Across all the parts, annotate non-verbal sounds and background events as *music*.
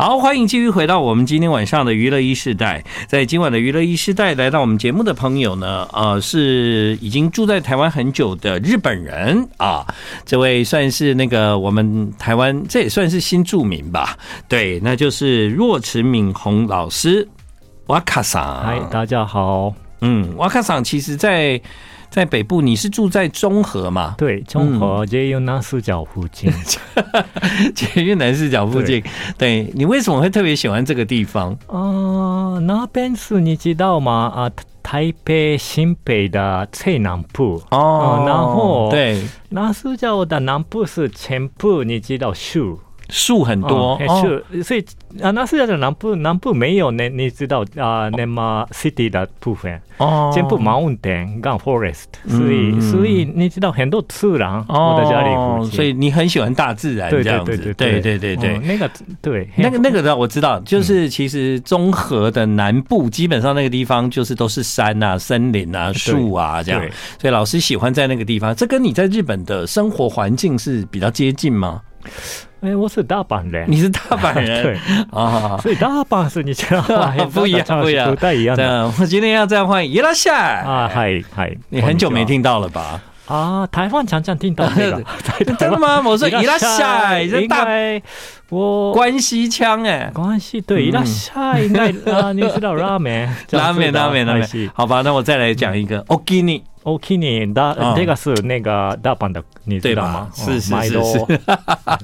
好，欢迎继续回到我们今天晚上的娱乐一世代。在今晚的娱乐一世代，来到我们节目的朋友呢，呃，是已经住在台湾很久的日本人啊。这位算是那个我们台湾，这也算是新著名吧？对，那就是若池敏宏老师，哇卡桑。嗨，大家好。嗯，哇卡桑，其实在。在北部，你是住在中和嘛？对，中和捷运南四角附近。*laughs* 捷运南四角附近，对，你为什么会特别喜欢这个地方？啊、呃，那边是你知道吗？啊，台北新北的最南部哦、呃，然后对，南四角的南部是前部你知道树。树很多，所以啊，那是在南部，南部没有那你知道啊，那么 city 的部分。哦，全部 mountain 跟 forest，所以、嗯、所以你知道很多自然，哦，我在家里，所以你很喜欢大自然这样子，对对对对对，那个对，那个那个的我知道，就是其实综合的南部基本上那个地方就是都是山啊、森林啊、树啊这样，所以老师喜欢在那个地方，这跟你在日本的生活环境是比较接近吗？哎、欸，我是大阪人，你是大阪人，*laughs* 对啊，所以大阪是你知道吗？*laughs* 不一样，不一样，不太一样的。我今天要这样欢迎伊拉夏啊，嗨嗨，你很久没听到了吧？啊，台湾常常听到这个，*laughs* 真的吗？我说伊拉夏，应该我关西腔哎，关西对伊拉夏应该 *laughs* 啊，你知道拉面，拉面，拉面，拉面，好吧，那我再来讲一个奥基尼。OK，你大这个是那个大阪的，你知道吗？是是是是，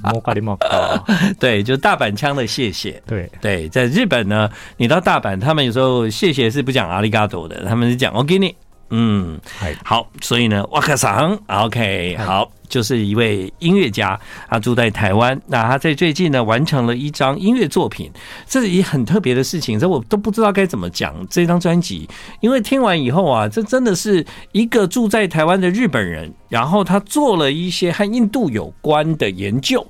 莫卡里莫卡，*laughs* 对，就大阪腔的谢谢。对。对，在日本呢，你到大阪，他们有时候谢谢是不讲阿里嘎多的，他们是讲 OK 你。嗯，好，所以呢，瓦克桑，OK，好，就是一位音乐家，他住在台湾，那他在最近呢完成了一张音乐作品，这是一很特别的事情，这我都不知道该怎么讲这张专辑，因为听完以后啊，这真的是一个住在台湾的日本人，然后他做了一些和印度有关的研究，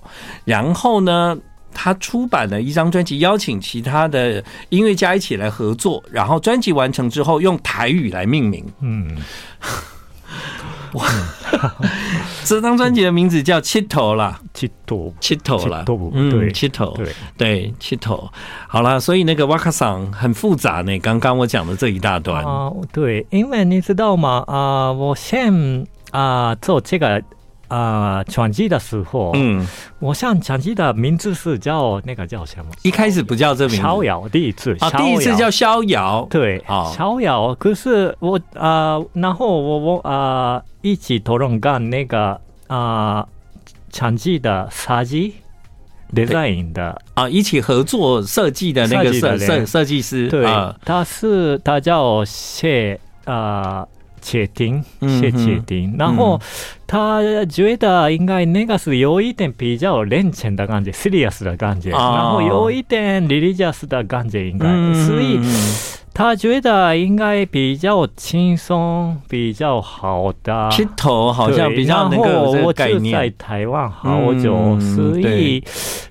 然后呢。他出版了一张专辑，邀请其他的音乐家一起来合作，然后专辑完成之后用台语来命名。嗯，*laughs* 哇，这张专辑的名字叫《七头》啦，《七头》，七头啦，嗯，对，七头，对对，七头。好了，所以那个哇卡桑很复杂呢。刚刚我讲的这一大段啊，对，因为你知道吗？啊，我先啊做这个。啊，专辑的时候，嗯，我想专辑的名字是叫那个叫什么？一开始不叫这名字，逍遥第一次啊，第一次叫逍遥，对，逍遥。可是我啊，然后我我啊一起讨论干那个啊专辑的设计 design 的。啊，一起合作设计的那个设设设计师，对，他是他叫谢啊。确定，谢确定。然后他觉得应该那个是有一点比较认真的感觉，serious 的感觉，然后有一点 religious 的感觉，应该，所以他觉得应该比较轻松，比较好的。剃头好像比较那个我就在台湾好久，所以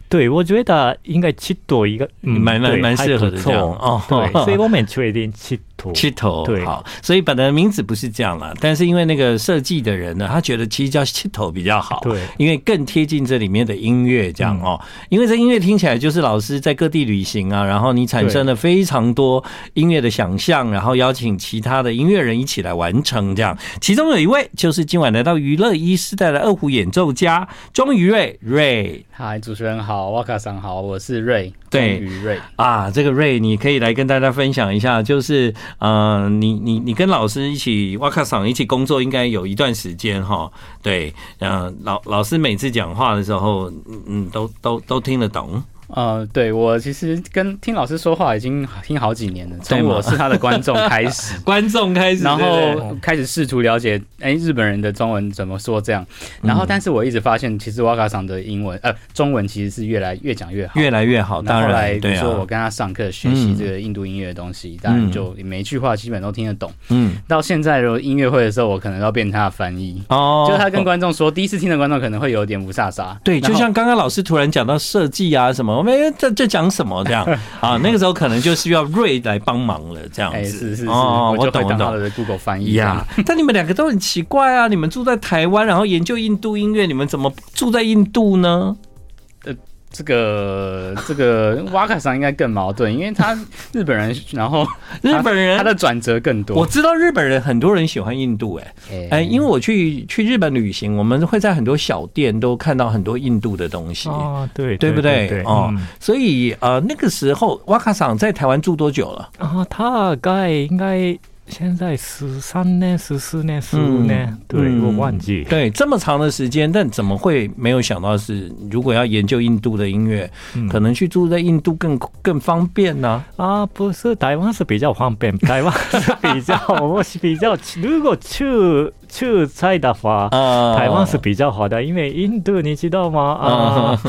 对我觉得应该七头一个蛮蛮蛮适合的这样哦。对，*laughs* 所以我们确定七。七头好，所以本来名字不是这样了，但是因为那个设计的人呢，他觉得其实叫七头比较好，对，因为更贴近这里面的音乐这样哦。因为这音乐听起来就是老师在各地旅行啊，然后你产生了非常多音乐的想象，然后邀请其他的音乐人一起来完成这样。其中有一位就是今晚来到娱乐一世代的二胡演奏家庄于瑞瑞。嗨，主持人好，哇卡桑好，我是睿。对，睿啊，这个瑞你可以来跟大家分享一下，就是。嗯、呃，你你你跟老师一起哇卡桑一起工作，应该有一段时间哈。对，嗯，老老师每次讲话的时候，嗯，都都都听得懂。呃，对，我其实跟听老师说话已经听好几年了，从我是他的观众开始，*laughs* 观众开始，然后开始试图了解，哎，日本人的中文怎么说这样，然后但是我一直发现，其实哇卡桑的英文呃中文其实是越来越讲越好，越来越好。当然，后来比如说我跟他上课学习这个印度音乐的东西，当然就每一句话基本都听得懂。嗯，到现在的音乐会的时候，我可能要变成他的翻译。哦，就是他跟观众说，第一次听的观众可能会有点雾煞煞。对，就像刚刚老师突然讲到设计啊什么。我们这这讲什么这样 *laughs* 啊？那个时候可能就需要瑞来帮忙了，这样子。是是是，哦，我懂我懂。Google 翻译呀，但你们两个都很奇怪啊！你们住在台湾，然后研究印度音乐，你们怎么住在印度呢？呃，这个 *laughs* 这个瓦卡桑应该更矛盾，因为他 *laughs* 日本人，然后日本人他的转折更多。我知道日本人很多人喜欢印度、欸，哎哎，因为我去去日本旅行，我们会在很多小店都看到很多印度的东西哦，对对不对？哦，所以呃那个时候瓦卡桑在台湾住多久了？啊，大概应该。现在十三年、十四年、十五年，嗯、对、嗯、我忘记。对，这么长的时间，但怎么会没有想到是，如果要研究印度的音乐，嗯、可能去住在印度更更方便呢？啊？啊，不是，台湾是比较方便，台湾是比较，*laughs* 我是比较，如果去。去菜的话，台湾是比较好的，因为印度你知道吗？啊，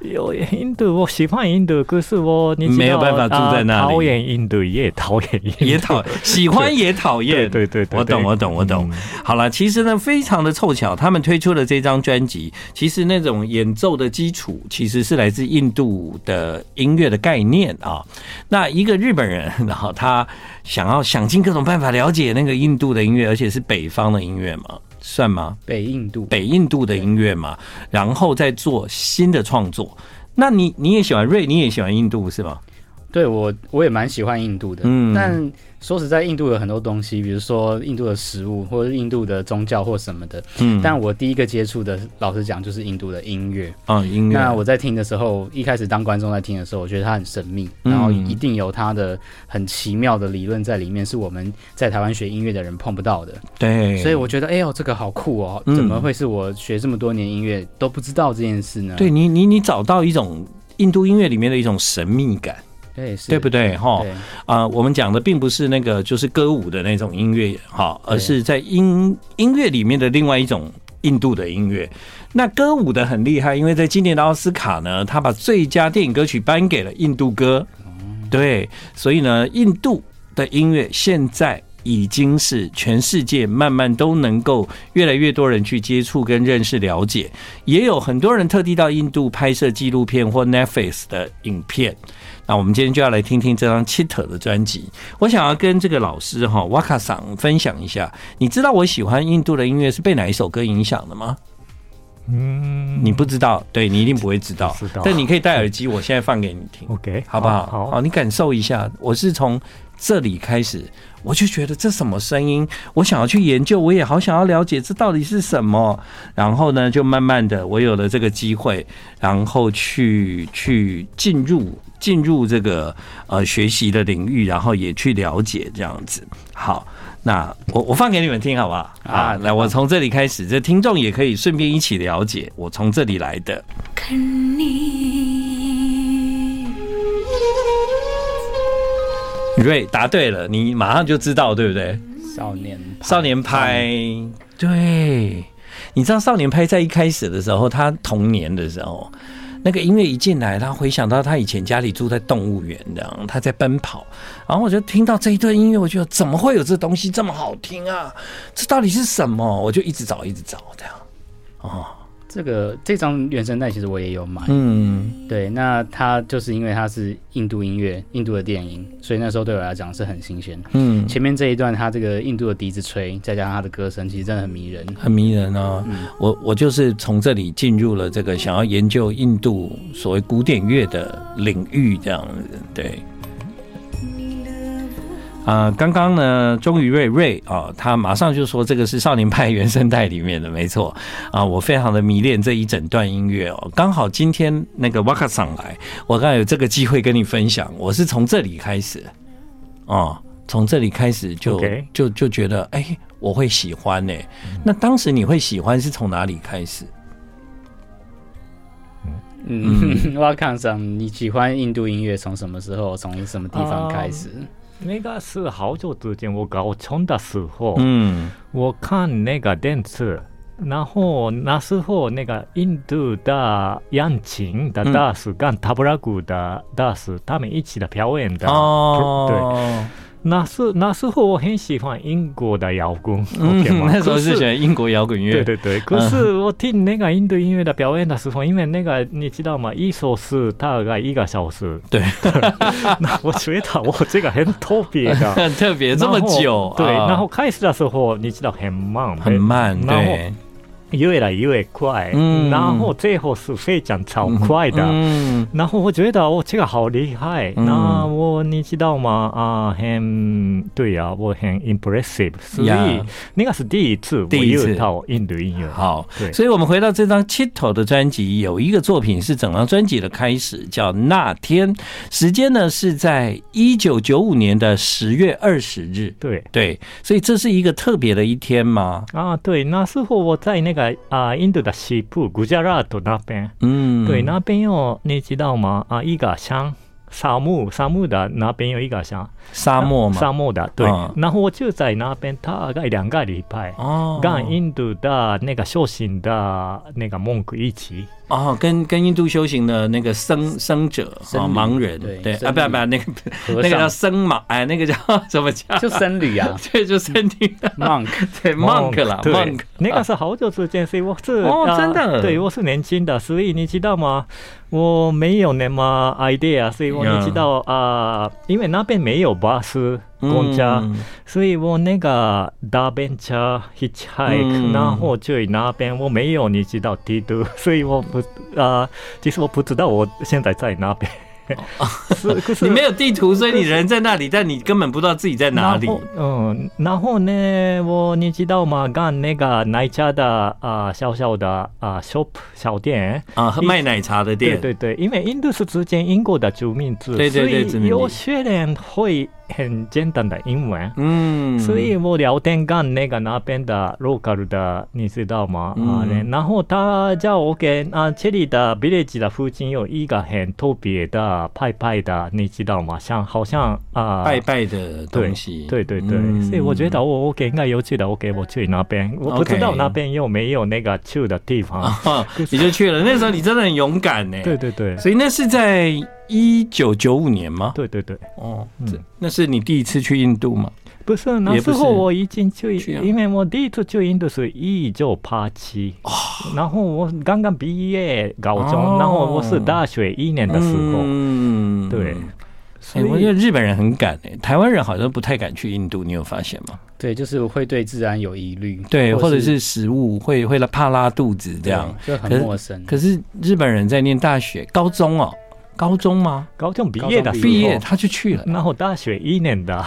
有印度，我喜欢印度，可是我你没有办法住在那里。讨厌印度也讨厌，也讨喜欢也讨厌。对对对，我懂我懂我懂。好了，其实呢，非常的凑巧，他们推出了这张专辑，其实那种演奏的基础其实是来自印度的音乐的概念啊。那一个日本人，然后他想要想尽各种办法了解那个印度的音乐，而且是北方的音乐。音乐吗？算吗？北印度，北印度的音乐嘛，然后再做新的创作。那你你也喜欢瑞，你也喜欢印度是吗？对我我也蛮喜欢印度的，嗯，但。说实在，印度有很多东西，比如说印度的食物，或者印度的宗教或什么的。嗯，但我第一个接触的，老实讲，就是印度的音乐。啊、嗯，音乐。那我在听的时候，一开始当观众在听的时候，我觉得它很神秘，然后一定有它的很奇妙的理论在里面，是我们在台湾学音乐的人碰不到的。对，所以我觉得，哎呦，这个好酷哦！怎么会是我学这么多年音乐都不知道这件事呢？对你，你，你找到一种印度音乐里面的一种神秘感。对，对不对？哈啊，我们讲的并不是那个就是歌舞的那种音乐，哈，而是在音音乐里面的另外一种印度的音乐。那歌舞的很厉害，因为在今年的奥斯卡呢，他把最佳电影歌曲颁给了印度歌。对，所以呢，印度的音乐现在已经是全世界慢慢都能够越来越多人去接触跟认识了解，也有很多人特地到印度拍摄纪录片或 Netflix 的影片。那我们今天就要来听听这张 Cheetah 的专辑。我想要跟这个老师哈瓦卡桑分享一下，你知道我喜欢印度的音乐是被哪一首歌影响的吗？嗯，你不知道，对，你一定不会知道。知道，但你可以戴耳机，我现在放给你听，OK，好不好？好，好，你感受一下。我是从这里开始，我就觉得这什么声音，我想要去研究，我也好想要了解这到底是什么。然后呢，就慢慢的，我有了这个机会，然后去去进入。进入这个呃学习的领域，然后也去了解这样子。好，那我我放给你们听好不好？啊，来，我从这里开始，这听众也可以顺便一起了解我从这里来的。瑞答对了，你马上就知道对不对？少年少年派，对，你知道少年派在一开始的时候，他童年的时候。那个音乐一进来，他回想到他以前家里住在动物园，这样他在奔跑，然后我就听到这一段音乐，我觉得怎么会有这东西这么好听啊？这到底是什么？我就一直找，一直找，这样哦。这个这张原声带其实我也有买，嗯，对，那它就是因为它是印度音乐、印度的电影，所以那时候对我来讲是很新鲜。嗯，前面这一段它这个印度的笛子吹，再加上它的歌声，其实真的很迷人，很迷人啊。嗯，我我就是从这里进入了这个想要研究印度所谓古典乐的领域，这样子，对。啊，刚刚呢，钟宇瑞瑞啊，他马上就说这个是少年派原声带里面的，没错啊，我非常的迷恋这一整段音乐哦。刚好今天那个瓦卡上来，我刚好有这个机会跟你分享，我是从这里开始，哦，从这里开始就.就就觉得哎、欸，我会喜欢呢。那当时你会喜欢是从哪里开始？嗯，瓦卡上，*laughs* 你喜欢印度音乐从什么时候，从什么地方开始？啊那个是好久之前我高中的时候，嗯，我看那个电视，然后那时候那个印度的扬琴的大师跟塔布拉古的大师他们一起的表演的，哦，对。那时那时候我很喜欢英国的摇滚，嗯，*laughs* 那时候是喜欢英国摇滚乐。对对对，可是我听那个印度音乐的表演的时候，因为那个你知道吗？一首诗大概一个小时。对，*laughs* 那我觉得我这个很特别的，很 *laughs* 特别这么久。对，然后开始的时候你知道很慢，很慢。对。越来越快，嗯，然后最后是非常超快的，嗯，然后我觉得我这个好厉害，嗯、那我你知道吗？啊，很对啊，我很 impressive，所以那个是第一次，第一次到印度音乐，好，所以我们回到这张 Cito 的专辑，有一个作品是整张专辑的开始，叫那天，时间呢是在一九九五年的十月二十日，对。对，所以这是一个特别的一天吗？啊，对，那时候我在那个。啊，印度的西部古加拉特那边，嗯，对，那边有你知道吗？啊，一个像沙漠，沙漠的那边有一个像沙漠嘛，沙漠的，对。嗯、然后我就在那边大概两个礼拜，哦，跟印度的那个修行的那个蒙古一起。哦，跟跟印度修行的那个僧僧者啊，盲人对对。啊，不要不要，那个那个叫僧盲，哎，那个叫 *laughs* 怎么叫？就僧侣啊，*laughs* 对，就僧侣 *laughs* monk，对 monk 了 monk。那个是好久之前，所以我是哦，真的，对，我是年轻的，所以你知道吗？我没有那么 idea，所以我你知道啊，因为那边没有巴士。公交，所以我那个搭便车 hitchhike，然后去那边我没有你知道地图，所以我不啊，其实我不知道我现在在哪边。*laughs* 你没有地图，所以你人在那里，但你根本不知道自己在哪里。嗯，然后呢，我你知道吗？干那个奶茶的啊，小小的啊，shop 小店啊，卖奶茶的店。对对对，因为印度是之前英国的殖民地，对对对，所以有些人会。很简单的英文，嗯，所以我聊天跟那个那边的 local 的，你知道吗？啊，然后他叫我给啊，这里的 village 的附近有一个很特别的派派的，你知道吗？像好像啊，拜拜的东西，对对对，所以我觉得我我给应该有去的，我给我去那边，我不知道那边有没有那个去的地方，你就去了。那时候你真的很勇敢呢，对对对，所以那是在。一九九五年吗？对对对，哦，嗯，那是你第一次去印度吗？不是，那时候我已经去，因为我第一次去印度是一九八七，然后我刚刚毕业高中，然后我是大学一年的时候，嗯，对，所以我觉得日本人很敢诶，台湾人好像不太敢去印度，你有发现吗？对，就是会对自然有疑虑，对，或者是食物会会怕拉肚子这样，就很陌生。可是日本人在念大学、高中哦。高中吗？高中毕业的毕业，他就去了。然后大学一年的，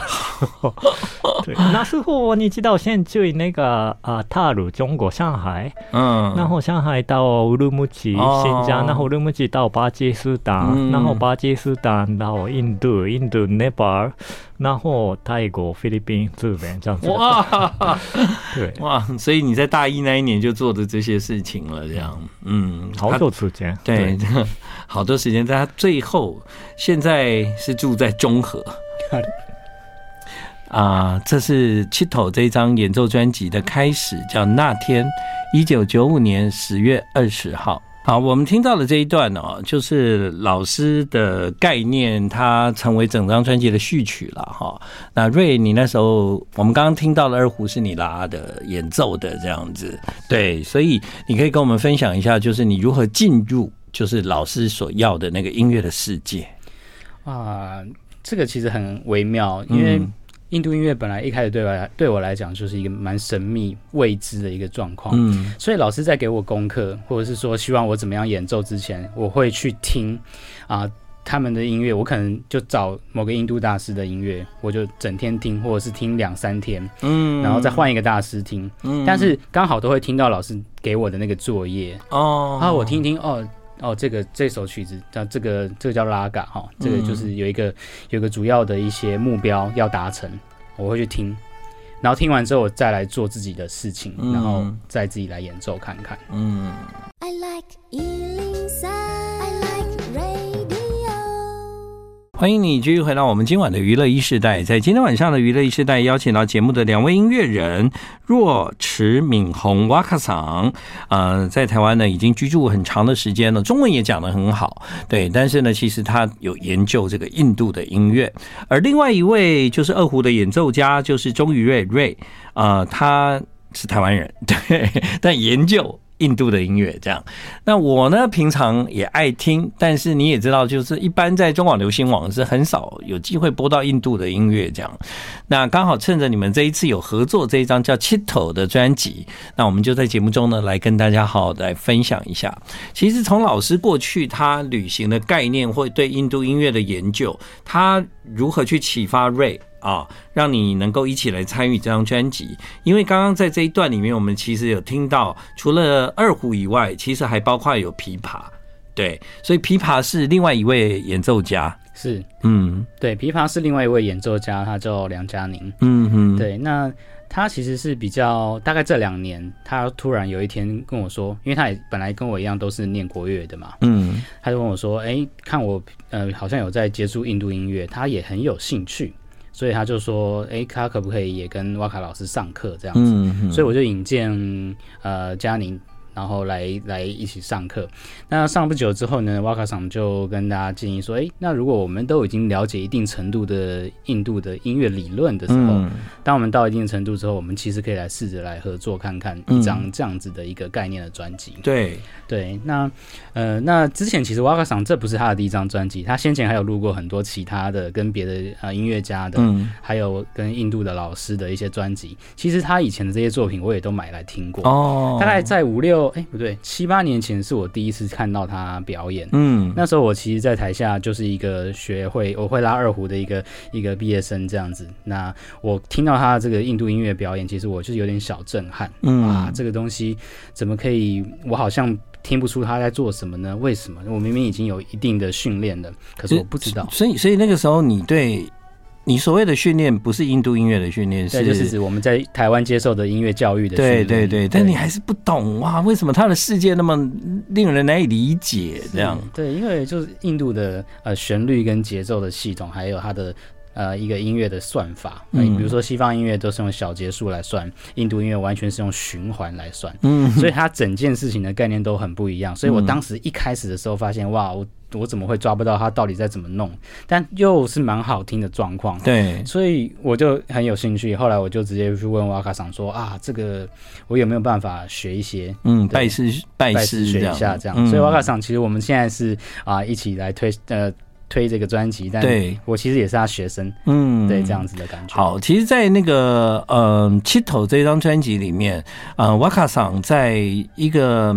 *laughs* 对，那时候你知道，先去那个啊，踏入中国上海，嗯，然后上海到乌鲁木齐、新疆，然后乌鲁木齐到巴基斯坦，然后巴基斯坦到印度，印度尼泊尔，然后泰国、菲律宾、日本这样子。哇，对哇，所以你在大一那一年就做的这些事情了，这样，嗯，好 *laughs* 多时间，对，好多时间在他。最后，现在是住在中和。*laughs* 啊，这是 Cito 这张演奏专辑的开始，叫《那天》，一九九五年十月二十号。好，我们听到的这一段哦，就是老师的概念，它成为整张专辑的序曲了哈。那瑞，你那时候我们刚刚听到的二胡是你拉的演奏的这样子，对，所以你可以跟我们分享一下，就是你如何进入。就是老师所要的那个音乐的世界啊，这个其实很微妙，因为印度音乐本来一开始对我来对我来讲就是一个蛮神秘未知的一个状况，嗯，所以老师在给我功课或者是说希望我怎么样演奏之前，我会去听啊他们的音乐，我可能就找某个印度大师的音乐，我就整天听，或者是听两三天，嗯，然后再换一个大师听，嗯，但是刚好都会听到老师给我的那个作业。哦，然后我听听哦。哦，这个这首曲子叫这个这个叫拉嘎哈，这个就是有一个有一个主要的一些目标要达成，我会去听，然后听完之后我再来做自己的事情，然后再自己来演奏看看。嗯。I like 欢迎你继续回到我们今晚的娱乐一世代。在今天晚上的娱乐一世代，邀请到节目的两位音乐人若池敏宏哇卡桑，呃，在台湾呢已经居住很长的时间了，中文也讲得很好，对。但是呢，其实他有研究这个印度的音乐。而另外一位就是二胡的演奏家，就是钟宇瑞瑞，呃，他是台湾人，对，但研究。印度的音乐这样，那我呢平常也爱听，但是你也知道，就是一般在中广流行网是很少有机会播到印度的音乐这样。那刚好趁着你们这一次有合作这一张叫《Chitto》的专辑，那我们就在节目中呢来跟大家好好的来分享一下。其实从老师过去他旅行的概念，或对印度音乐的研究，他如何去启发 Ray。啊，让你能够一起来参与这张专辑，因为刚刚在这一段里面，我们其实有听到，除了二胡以外，其实还包括有琵琶，对，所以琵琶是另外一位演奏家，是，嗯，对，琵琶是另外一位演奏家，他叫梁嘉宁，嗯哼，对，那他其实是比较大概这两年，他突然有一天跟我说，因为他也本来跟我一样都是念国乐的嘛，嗯，他就跟我说，哎、欸，看我呃好像有在接触印度音乐，他也很有兴趣。所以他就说：“哎、欸，他可不可以也跟瓦卡老师上课这样子？”嗯嗯、所以我就引荐呃嘉宁。然后来来一起上课。那上不久之后呢，瓦卡桑就跟大家建议说：“哎，那如果我们都已经了解一定程度的印度的音乐理论的时候，嗯、当我们到一定程度之后，我们其实可以来试着来合作看看一张这样子的一个概念的专辑。嗯”对对，那呃，那之前其实瓦卡桑这不是他的第一张专辑，他先前还有录过很多其他的跟别的呃音乐家的，嗯、还有跟印度的老师的一些专辑。其实他以前的这些作品我也都买来听过。哦，大概在五六。哎，不对，七八年前是我第一次看到他表演。嗯，那时候我其实，在台下就是一个学会我会拉二胡的一个一个毕业生这样子。那我听到他这个印度音乐表演，其实我就是有点小震撼。嗯啊，这个东西怎么可以？我好像听不出他在做什么呢？为什么？我明明已经有一定的训练了，可是我不知道。所以，所以那个时候你对。你所谓的训练不是印度音乐的训练，是就是指我们在台湾接受的音乐教育的训练。对对对，但你还是不懂哇，为什么他的世界那么令人难以理解？这样对，因为就是印度的呃旋律跟节奏的系统，还有它的呃一个音乐的算法。嗯，比如说西方音乐都是用小节数来算，印度音乐完全是用循环来算。嗯，所以它整件事情的概念都很不一样。所以我当时一开始的时候发现，哇，我。我怎么会抓不到他到底在怎么弄？但又是蛮好听的状况，对，所以我就很有兴趣。后来我就直接去问瓦卡桑说：“啊，这个我有没有办法学一些？嗯，拜师拜师学一下这样。嗯”所以瓦卡桑其实我们现在是啊一起来推呃推这个专辑，但对我其实也是他学生，嗯，对这样子的感觉。好，其实，在那个呃《Chitto》这张专辑里面，呃，瓦卡桑在一个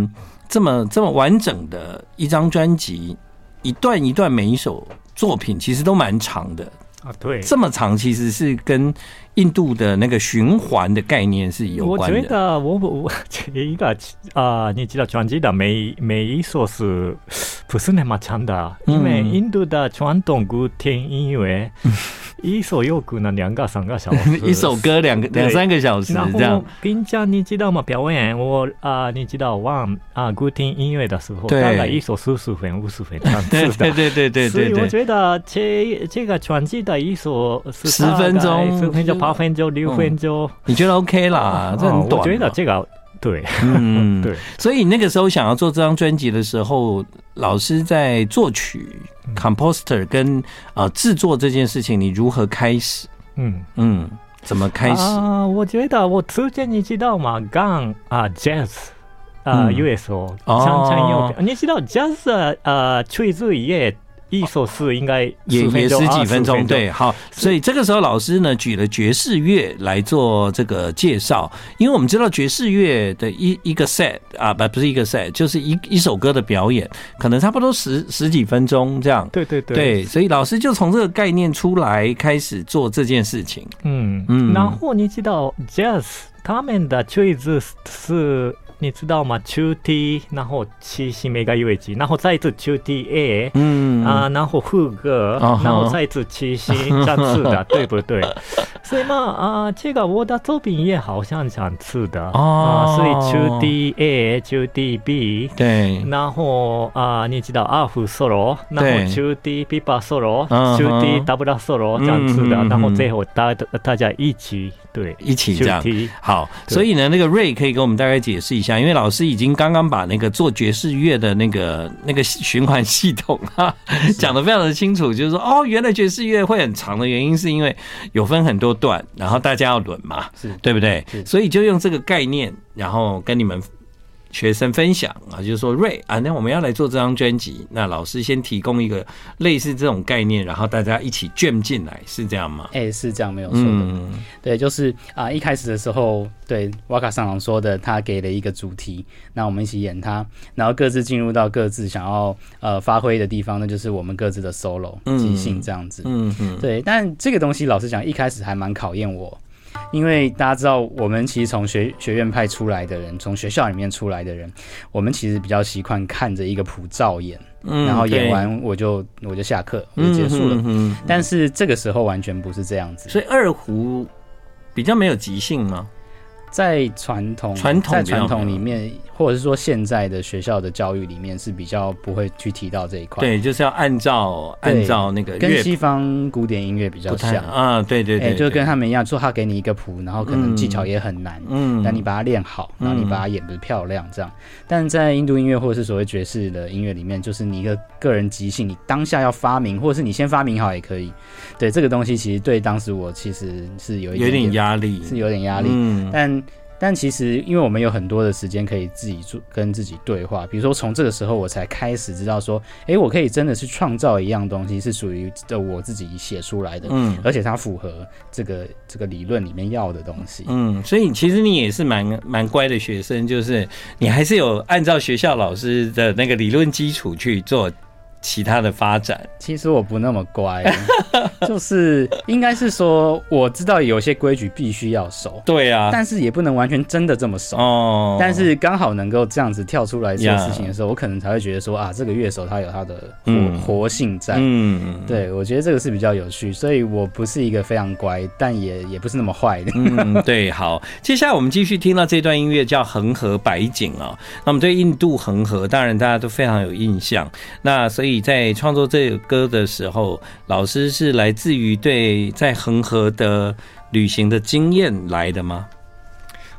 这么这么完整的一张专辑。一段一段，每一首作品其实都蛮长的啊。对，这么长其实是跟印度的那个循环的概念是有关的。我觉得我我这一个啊，你知道传记的每每一首是不是那么长的？因为印度的传统古典音乐。一首又可能两个三个小时，*laughs* 一首歌两个两三个小时这样。平常你知道吗？表演我啊，你知道玩啊古典音乐的时候，大概一首四十分五十分这样子的。对对对对对。所以我觉得这这个专辑的一首十分钟、十分钟、八分钟、六分钟，你觉得 OK 啦？这很短。我觉得这个。对，嗯，*laughs* 对，所以那个时候想要做这张专辑的时候，老师在作曲、composer 跟呃制作这件事情，你如何开始？嗯嗯，怎么开始？啊，我觉得我之前你知道吗？刚啊，jazz 啊，USO，常常用，你知道 jazz 啊，吹奏乐。一首诗应该也也十几分钟，对，好，所以这个时候老师呢举了爵士乐来做这个介绍，因为我们知道爵士乐的一一个 set 啊，不不是一个 set，就是一一首歌的表演，可能差不多十十几分钟这样，对对对，对，所以老师就从这个概念出来开始做这件事情，嗯嗯，然后你知道 jazz 他们的曲子是。你知道吗？中 T，然后七星每个乐器，然后再一次中 T A，嗯。啊，然后副歌，然后再一次七星这样子的，*laughs* 对不对？所以嘛啊，这个我的作品也好像这样子的啊，所以中 T A，中 T B，对，然后啊，你知道阿胡 solo，然后中 T 琵琶 solo，中 T double solo 这样子的，然后最后大大家一起。对，一起这样。好，所以呢，那个 Ray 可以给我们大概解释一下，因为老师已经刚刚把那个做爵士乐的那个那个循环系统啊 *laughs* 讲得非常的清楚，就是说哦，原来爵士乐会很长的原因是因为有分很多段，然后大家要轮嘛，是对不对？所以就用这个概念，然后跟你们学生分享啊，就是说瑞啊，那我们要来做这张专辑，那老师先提供一个类似这种概念，然后大家一起卷进来，是这样吗？哎、欸，是这样，没有错的。嗯、对，就是啊，一开始的时候，对瓦卡上郎说的，他给了一个主题，那我们一起演他，然后各自进入到各自想要呃发挥的地方，那就是我们各自的 solo 即兴这样子。嗯嗯，对。但这个东西，老实讲，一开始还蛮考验我。因为大家知道，我们其实从学学院派出来的人，从学校里面出来的人，我们其实比较习惯看着一个谱照演，嗯，然后演完我就我就下课，我就结束了。但是这个时候完全不是这样子，所以二胡比较没有即兴吗？在传统传统在传统里面，或者是说现在的学校的教育里面是比较不会去提到这一块。对，就是要按照按照那个跟西方古典音乐比较像啊。对对对，欸，就跟他们一样，说他给你一个谱，然后可能技巧也很难，嗯，但你把它练好，然后你把它演得漂亮，这样。但在印度音乐或者是所谓爵士的音乐里面，就是你一个个人即兴，你当下要发明，或者是你先发明好也可以。对这个东西，其实对当时我其实是有一点点有点压力，是有点压力，嗯，但。但其实，因为我们有很多的时间可以自己做，跟自己对话。比如说，从这个时候我才开始知道说，哎，我可以真的去创造一样东西，是属于的我自己写出来的，嗯，而且它符合这个这个理论里面要的东西，嗯。所以其实你也是蛮蛮乖的学生，就是你还是有按照学校老师的那个理论基础去做。其他的发展，其实我不那么乖，*laughs* 就是应该是说，我知道有些规矩必须要守，对啊，但是也不能完全真的这么守。哦。但是刚好能够这样子跳出来做事情的时候，我可能才会觉得说啊，这个乐手他有他的活活性在，嗯，对，我觉得这个是比较有趣，所以我不是一个非常乖，但也也不是那么坏的。嗯，对，好，接下来我们继续听到这段音乐叫《恒河白景》啊，那我们对印度恒河，当然大家都非常有印象，那所以。你在创作这个歌的时候，老师是来自于对在恒河的旅行的经验来的吗？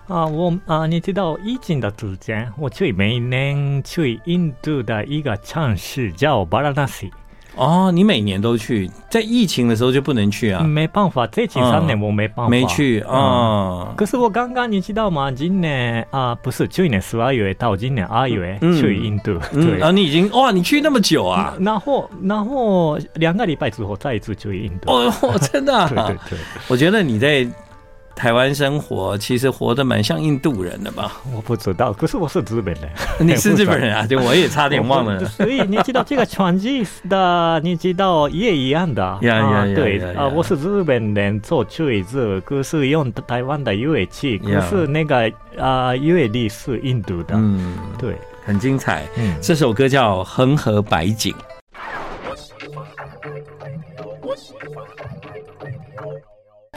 啊，我啊，你知道疫情的之前，我去每年去印度的一个城市叫巴拉纳西。哦，你每年都去，在疫情的时候就不能去啊？没办法，这近三年我没办法，没去啊。嗯、可是我刚刚你知道吗？今年啊，不是去年十二月到今年二月去印度。嗯、对啊，你已经哇，你去那么久啊？然后然后两个礼拜之后再一次去印度。哦，真的、啊？对对对，我觉得你在。台湾生活其实活得蛮像印度人的吧？我不知道，可是我是日本人。你是 *laughs* 日本人啊？对，我也差点忘了。所以你知道这个传奇的，你知道也一样的。呀呀呀！对啊，我是日本人做曲子，可是用台湾的乐器，可是那个啊乐理是印度的。嗯，对，很精彩。嗯，这首歌叫《恒河白景》。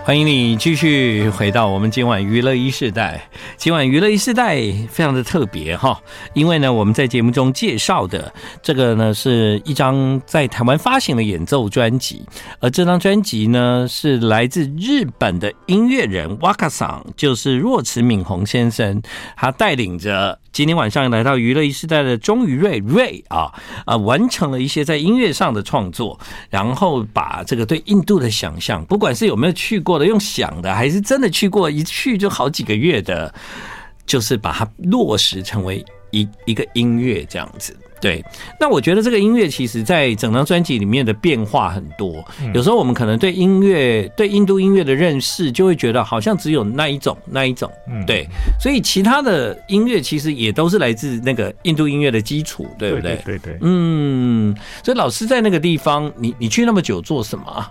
欢迎你继续回到我们今晚娱乐一世代。今晚娱乐一世代非常的特别哈，因为呢，我们在节目中介绍的这个呢，是一张在台湾发行的演奏专辑，而这张专辑呢，是来自日本的音乐人瓦卡桑，就是若池敏宏先生，他带领着。今天晚上来到娱乐一世代的钟于瑞瑞啊啊，完成了一些在音乐上的创作，然后把这个对印度的想象，不管是有没有去过的，用想的，还是真的去过，一去就好几个月的，就是把它落实成为一一个音乐这样子。对，那我觉得这个音乐其实，在整张专辑里面的变化很多。有时候我们可能对音乐、对印度音乐的认识，就会觉得好像只有那一种、那一种。对，所以其他的音乐其实也都是来自那个印度音乐的基础，对不对？对对，对。嗯，所以老师在那个地方，你你去那么久做什么啊？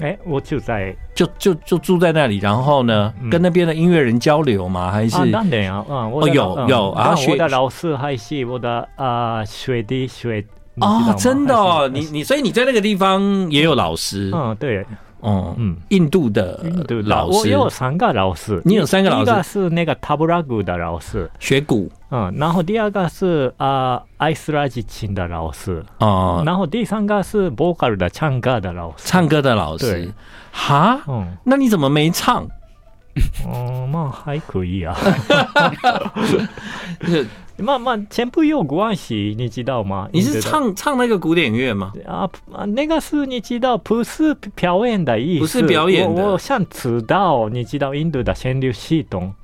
哎、欸，我就在就就就住在那里，然后呢，嗯、跟那边的音乐人交流吗？还是？啊，当然啊，嗯，我哦有有啊，我的老师还是我的啊学弟学哦，真的哦，你你所以你在那个地方也有老师，嗯，对。嗯，嗯，印度的老师，我有三个老师，你有三个老师，一个是那个塔布拉鼓的老师，学鼓，嗯，然后第二个是啊爱斯拉吉琴的老师，哦，然后第三个是 vocal 的唱歌的老师，唱歌的老师，哈，嗯，那你怎么没唱？哦，那还可以啊。慢慢，全部有关系，你知道吗？你是唱唱那个古典乐吗？啊，那个是你知道，不是表演的意思，不是表演我想知道，你知道印度的旋律系统，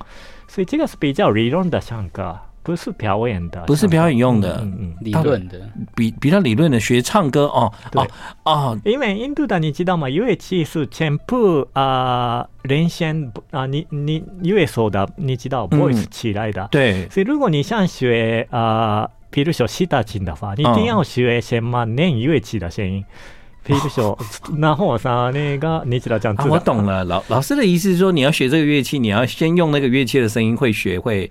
所以这个是比较理论的唱歌。不是表演的，不是表演用的，嗯嗯，理论的，比比较理论的学唱歌哦，哦哦，因为印度的你知道吗？乐器是全部啊连线啊，你你因为说的你知道 voice 起来的，对，所以如果你想学啊，比如说西塔琴的话，你一定要学先嘛练乐器的声音。比如说，然后啥那个你知道这样子、啊？我懂了，老老师的意思是说，你要学这个乐器，你要先用那个乐器的声音会学会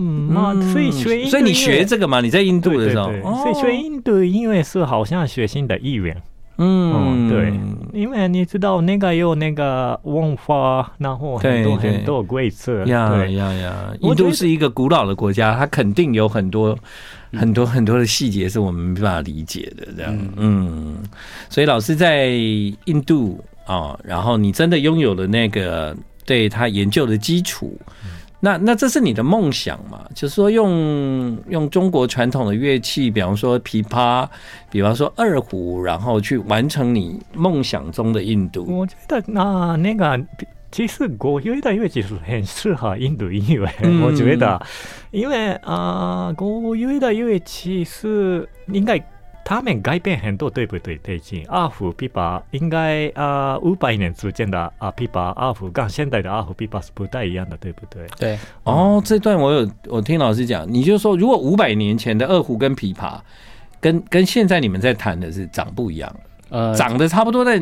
嗯，所以学，所以你学这个嘛？你在印度的时候，所以学印度音乐是好像学新的语言。嗯，对，因为你知道那个有那个文化，然后很多很多规则。呀呀呀！印度是一个古老的国家，它肯定有很多很多很多的细节是我们没办法理解的。这样，嗯，所以老师在印度啊，然后你真的拥有了那个对他研究的基础。那那这是你的梦想嘛？就是说用用中国传统的乐器，比方说琵琶，比方说二胡，然后去完成你梦想中的印度。我觉得那那个其实国乐的乐器是很适合印度音乐。嗯、我觉得，因为啊，国乐的乐器是应该。他们改变很多，对不对？最近二胡、琵琶应该啊，五百年之间的啊，琵琶、二胡跟现代的二胡、琵琶是不太一样的，对不对？对。哦，这段我有我听老师讲，你就说，如果五百年前的二胡跟琵琶，跟跟现在你们在弹的是长不一样，呃，长得差不多，但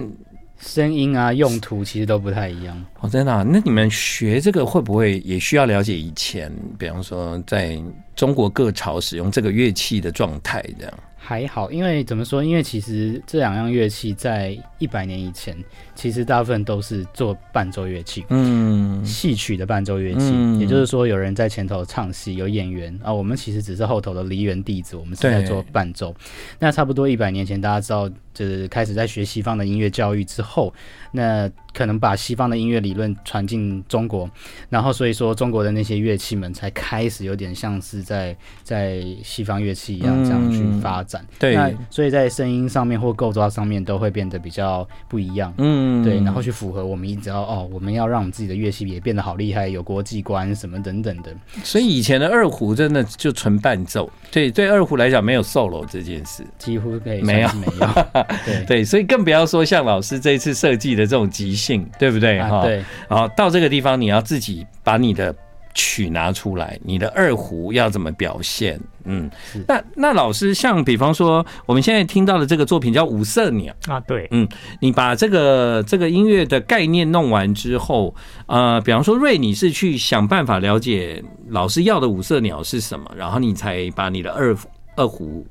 声音啊、用途其实都不太一样。哦，真的啊？那你们学这个会不会也需要了解以前，比方说在中国各朝使用这个乐器的状态这样？还好，因为怎么说？因为其实这两样乐器在一百年以前，其实大部分都是做伴奏乐器，嗯，戏曲的伴奏乐器，嗯、也就是说有人在前头唱戏，有演员啊，我们其实只是后头的梨园弟子，我们是在做伴奏。那差不多一百年前，大家知道，就是开始在学西方的音乐教育之后，那可能把西方的音乐理论传进中国，然后所以说中国的那些乐器们才开始有点像是在在西方乐器一样这样去发展。嗯、对，那所以在声音上面或构造上面都会变得比较不一样。嗯，对，然后去符合我们一直要哦，我们要让我们自己的乐器也变得好厉害，有国际观什么等等的。所以以前的二胡真的就纯伴奏，对对，二胡来讲没有 solo 这件事，几乎可以没有没有。对对，所以更不要说像老师这一次设计的这种即兴，对不对？哈、啊，对。然后到这个地方，你要自己把你的。曲拿出来，你的二胡要怎么表现？嗯，那那老师，像比方说，我们现在听到的这个作品叫《五色鸟》啊，对，嗯，你把这个这个音乐的概念弄完之后，呃，比方说瑞，你是去想办法了解老师要的五色鸟是什么，然后你才把你的二二胡。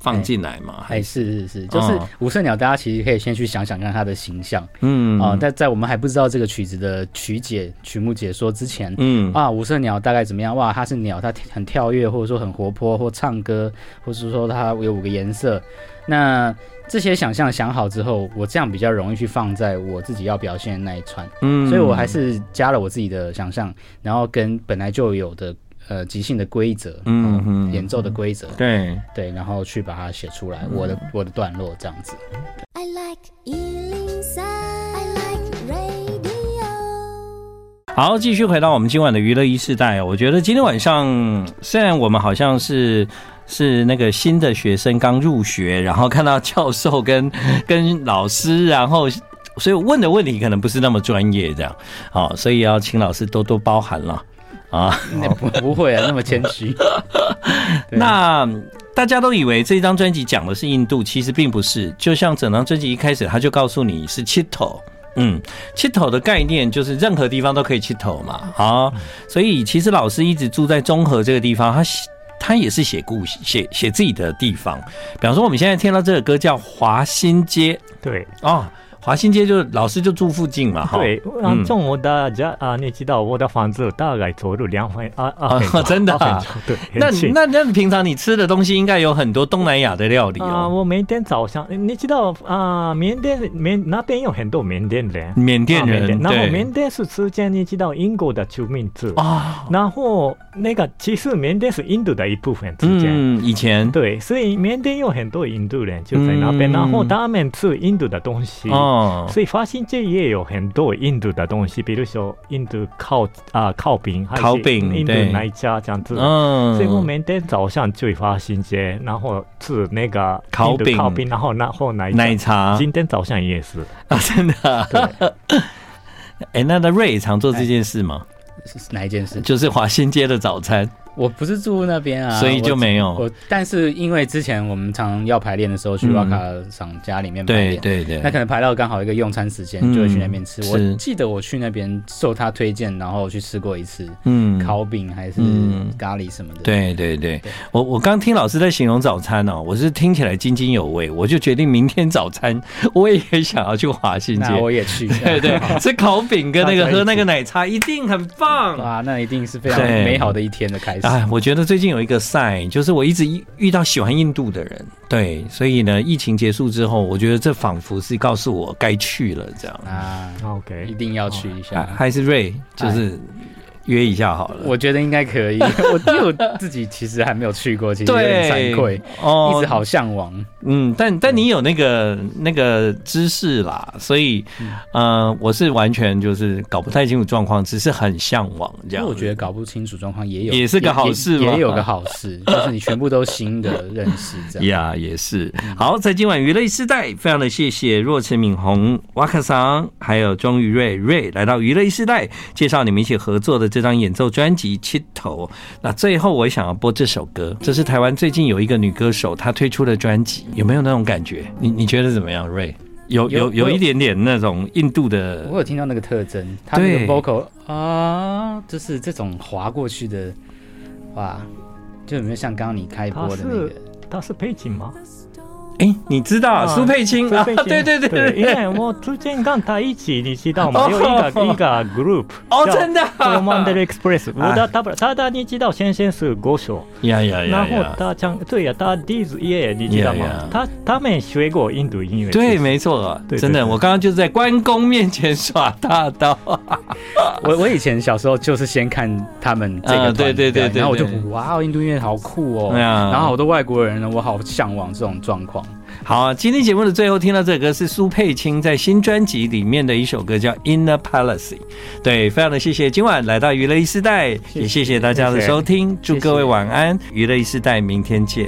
放进来嘛？哎是是是，就是五色鸟，大家其实可以先去想想看它的形象，嗯啊，在在我们还不知道这个曲子的曲解、曲目解说之前，嗯啊，五色鸟大概怎么样？哇，它是鸟，它很跳跃，或者说很活泼，或唱歌，或是说它有五个颜色。那这些想象想好之后，我这样比较容易去放在我自己要表现的那一串，嗯，所以我还是加了我自己的想象，然后跟本来就有的。呃，即兴的规则，嗯哼，演奏的规则，对对，然后去把它写出来，我的我的段落这样子。I like 好，继续回到我们今晚的娱乐一世代。我觉得今天晚上虽然我们好像是是那个新的学生刚入学，然后看到教授跟 *laughs* 跟老师，然后所以问的问题可能不是那么专业，这样好，所以要请老师多多包涵了。啊，*laughs* 那不不会啊，那么谦虚。*laughs* 那大家都以为这张专辑讲的是印度，其实并不是。就像整张专辑一开始，他就告诉你是七头，嗯，七头的概念就是任何地方都可以七头嘛。啊，所以其实老师一直住在中和这个地方，他他也是写故事，写写自己的地方。比方说，我们现在听到这个歌叫华新街，对啊。华新街就老师就住附近嘛，哈。对，嗯，从我的家啊，你知道我的房子大概走路两分啊啊，*laughs* 真的啊。对，*laughs* 那那那你平常你吃的东西应该有很多东南亚的料理啊。我每天早上，你知道啊，缅甸缅那边有很多缅甸人，缅甸人，然后缅甸是之前你知道英国的殖民地啊，然后那个其实缅甸是印度的一部分，之前嗯，以前。对，所以缅甸有很多印度人就在那边，然后他们吃印度的东西。哦，所以华新街也有很多印度的东西，比如说印度烤啊烤饼，烤饼，印度奶茶这样子，嗯，所以我每天早上去华新街，然后吃那个烤饼，烤饼，然后然后奶奶茶，今天早上也是。*laughs* 啊，真的，对，*laughs* 哎，那那瑞常做这件事吗？是哪一件事？就是华新街的早餐。我不是住那边啊，所以就没有。我。我但是因为之前我们常要排练的时候去瓦卡厂家里面排练，对对。对，那可能排到刚好一个用餐时间，就会去那边吃。嗯、我记得我去那边受他推荐，然后去吃过一次，嗯，烤饼还是咖喱什么的。对对对，对。我我刚听老师在形容早餐哦，我是听起来津津有味，我就决定明天早餐 *laughs* 我也想要去华新街，我也去，对 *laughs* 对，*laughs* 吃烤饼跟那个喝那个奶茶一定很棒。啊，那一定是非常美好的一天的开始。哎，我觉得最近有一个 sign，就是我一直遇到喜欢印度的人，对，所以呢，疫情结束之后，我觉得这仿佛是告诉我该去了，这样。啊，OK，一定要去一下，还是瑞，就是。约一下好了，我觉得应该可以。*laughs* 我因为我自己其实还没有去过，其实有点惭愧哦，一直好向往。嗯，但但你有那个那个知识啦，所以呃，我是完全就是搞不太清楚状况，只是很向往这样。我觉得搞不清楚状况也有，也是个好事，也有个好事，*laughs* 就是你全部都新的认识这样。*laughs* 呀，也是。好，在今晚娱乐时代，非常的谢谢若池敏宏、瓦克桑，还有钟宇瑞瑞来到娱乐时代，介绍你们一起合作的这张演奏专辑《七头》，那最后我也想要播这首歌，这是台湾最近有一个女歌手她推出的专辑，有没有那种感觉？你你觉得怎么样，Ray？有有有一点点那种印度的，我有听到那个特征，他那个 vocal 啊，就是这种滑过去的，哇，就有没有像刚刚你开播的那个？他是背景吗？哎，你知道苏佩青啊？对对对对，因为我之前跟他一起，你知道吗？有一个一个 group 哦，真的。Commander Express，*laughs* 我的他不，他的你知道先生是歌手，呀呀呀。然后他讲，对呀，他 this year 你知道吗？他他们学过印度音乐，对，没错，真的。我刚刚就是在关公面前耍大刀。*laughs* 我我以前小时候就是先看他们这个，对对对对，然后我就哇，印度音乐好酷哦，然后好多外国人呢，我好向往这种状况。好，今天节目的最后听到这首歌是苏佩青在新专辑里面的一首歌，叫《Inner Palace》。对，非常的谢谢今晚来到娱乐一时代，也谢谢大家的收听，祝各位晚安，娱乐一时代，明天见。